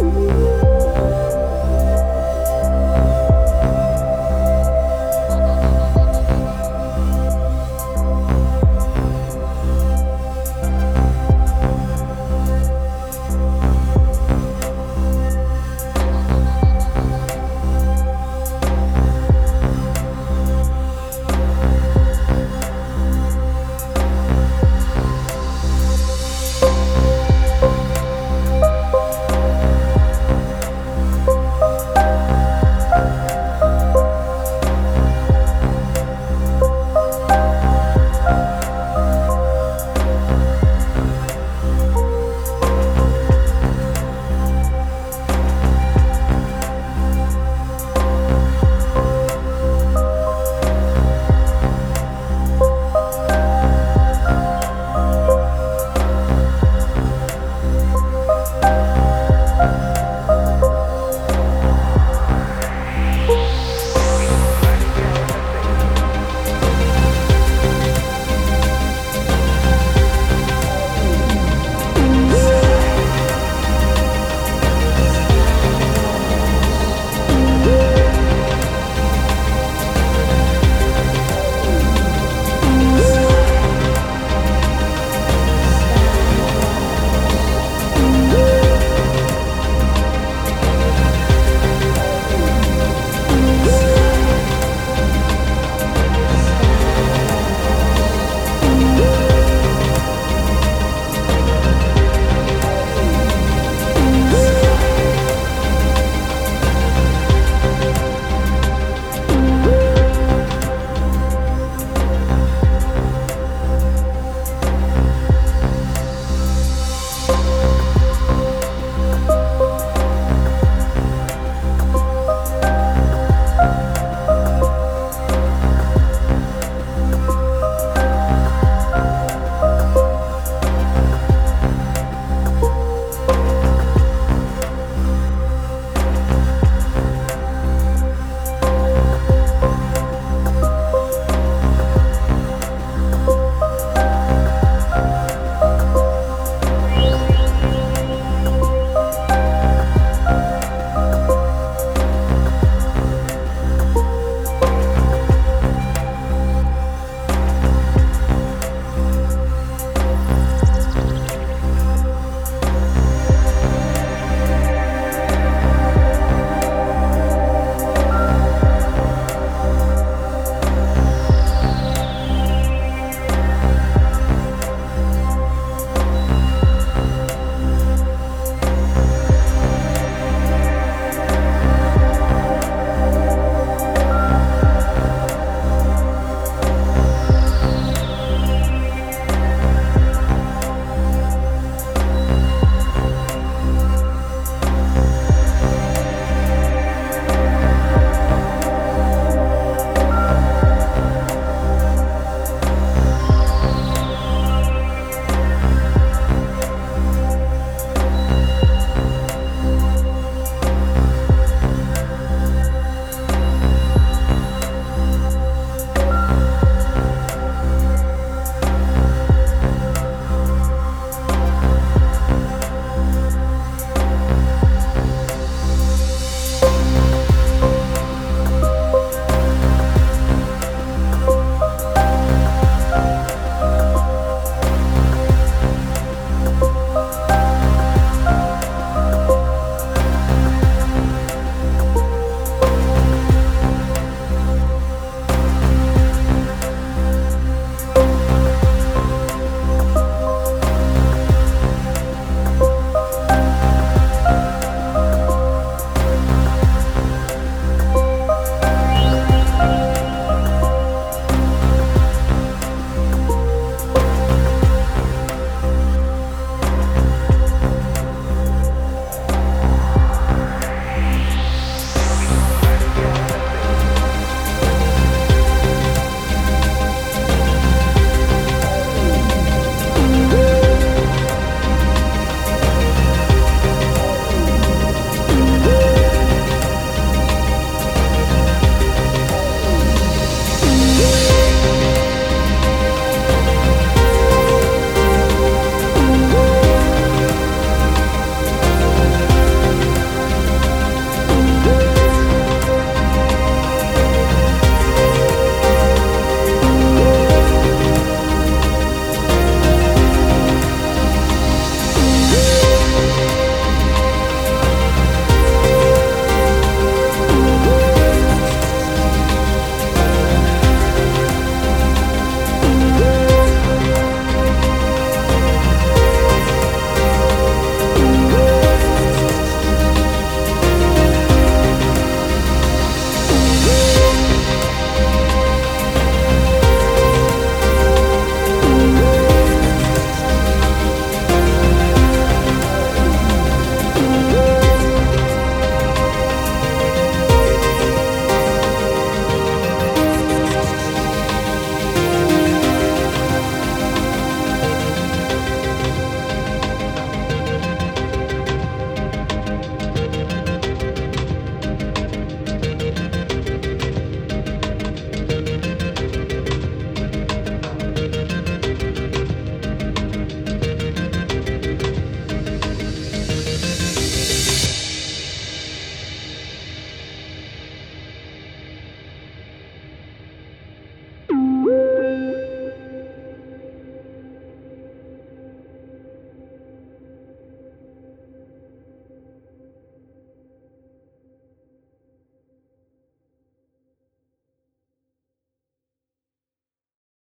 Bye.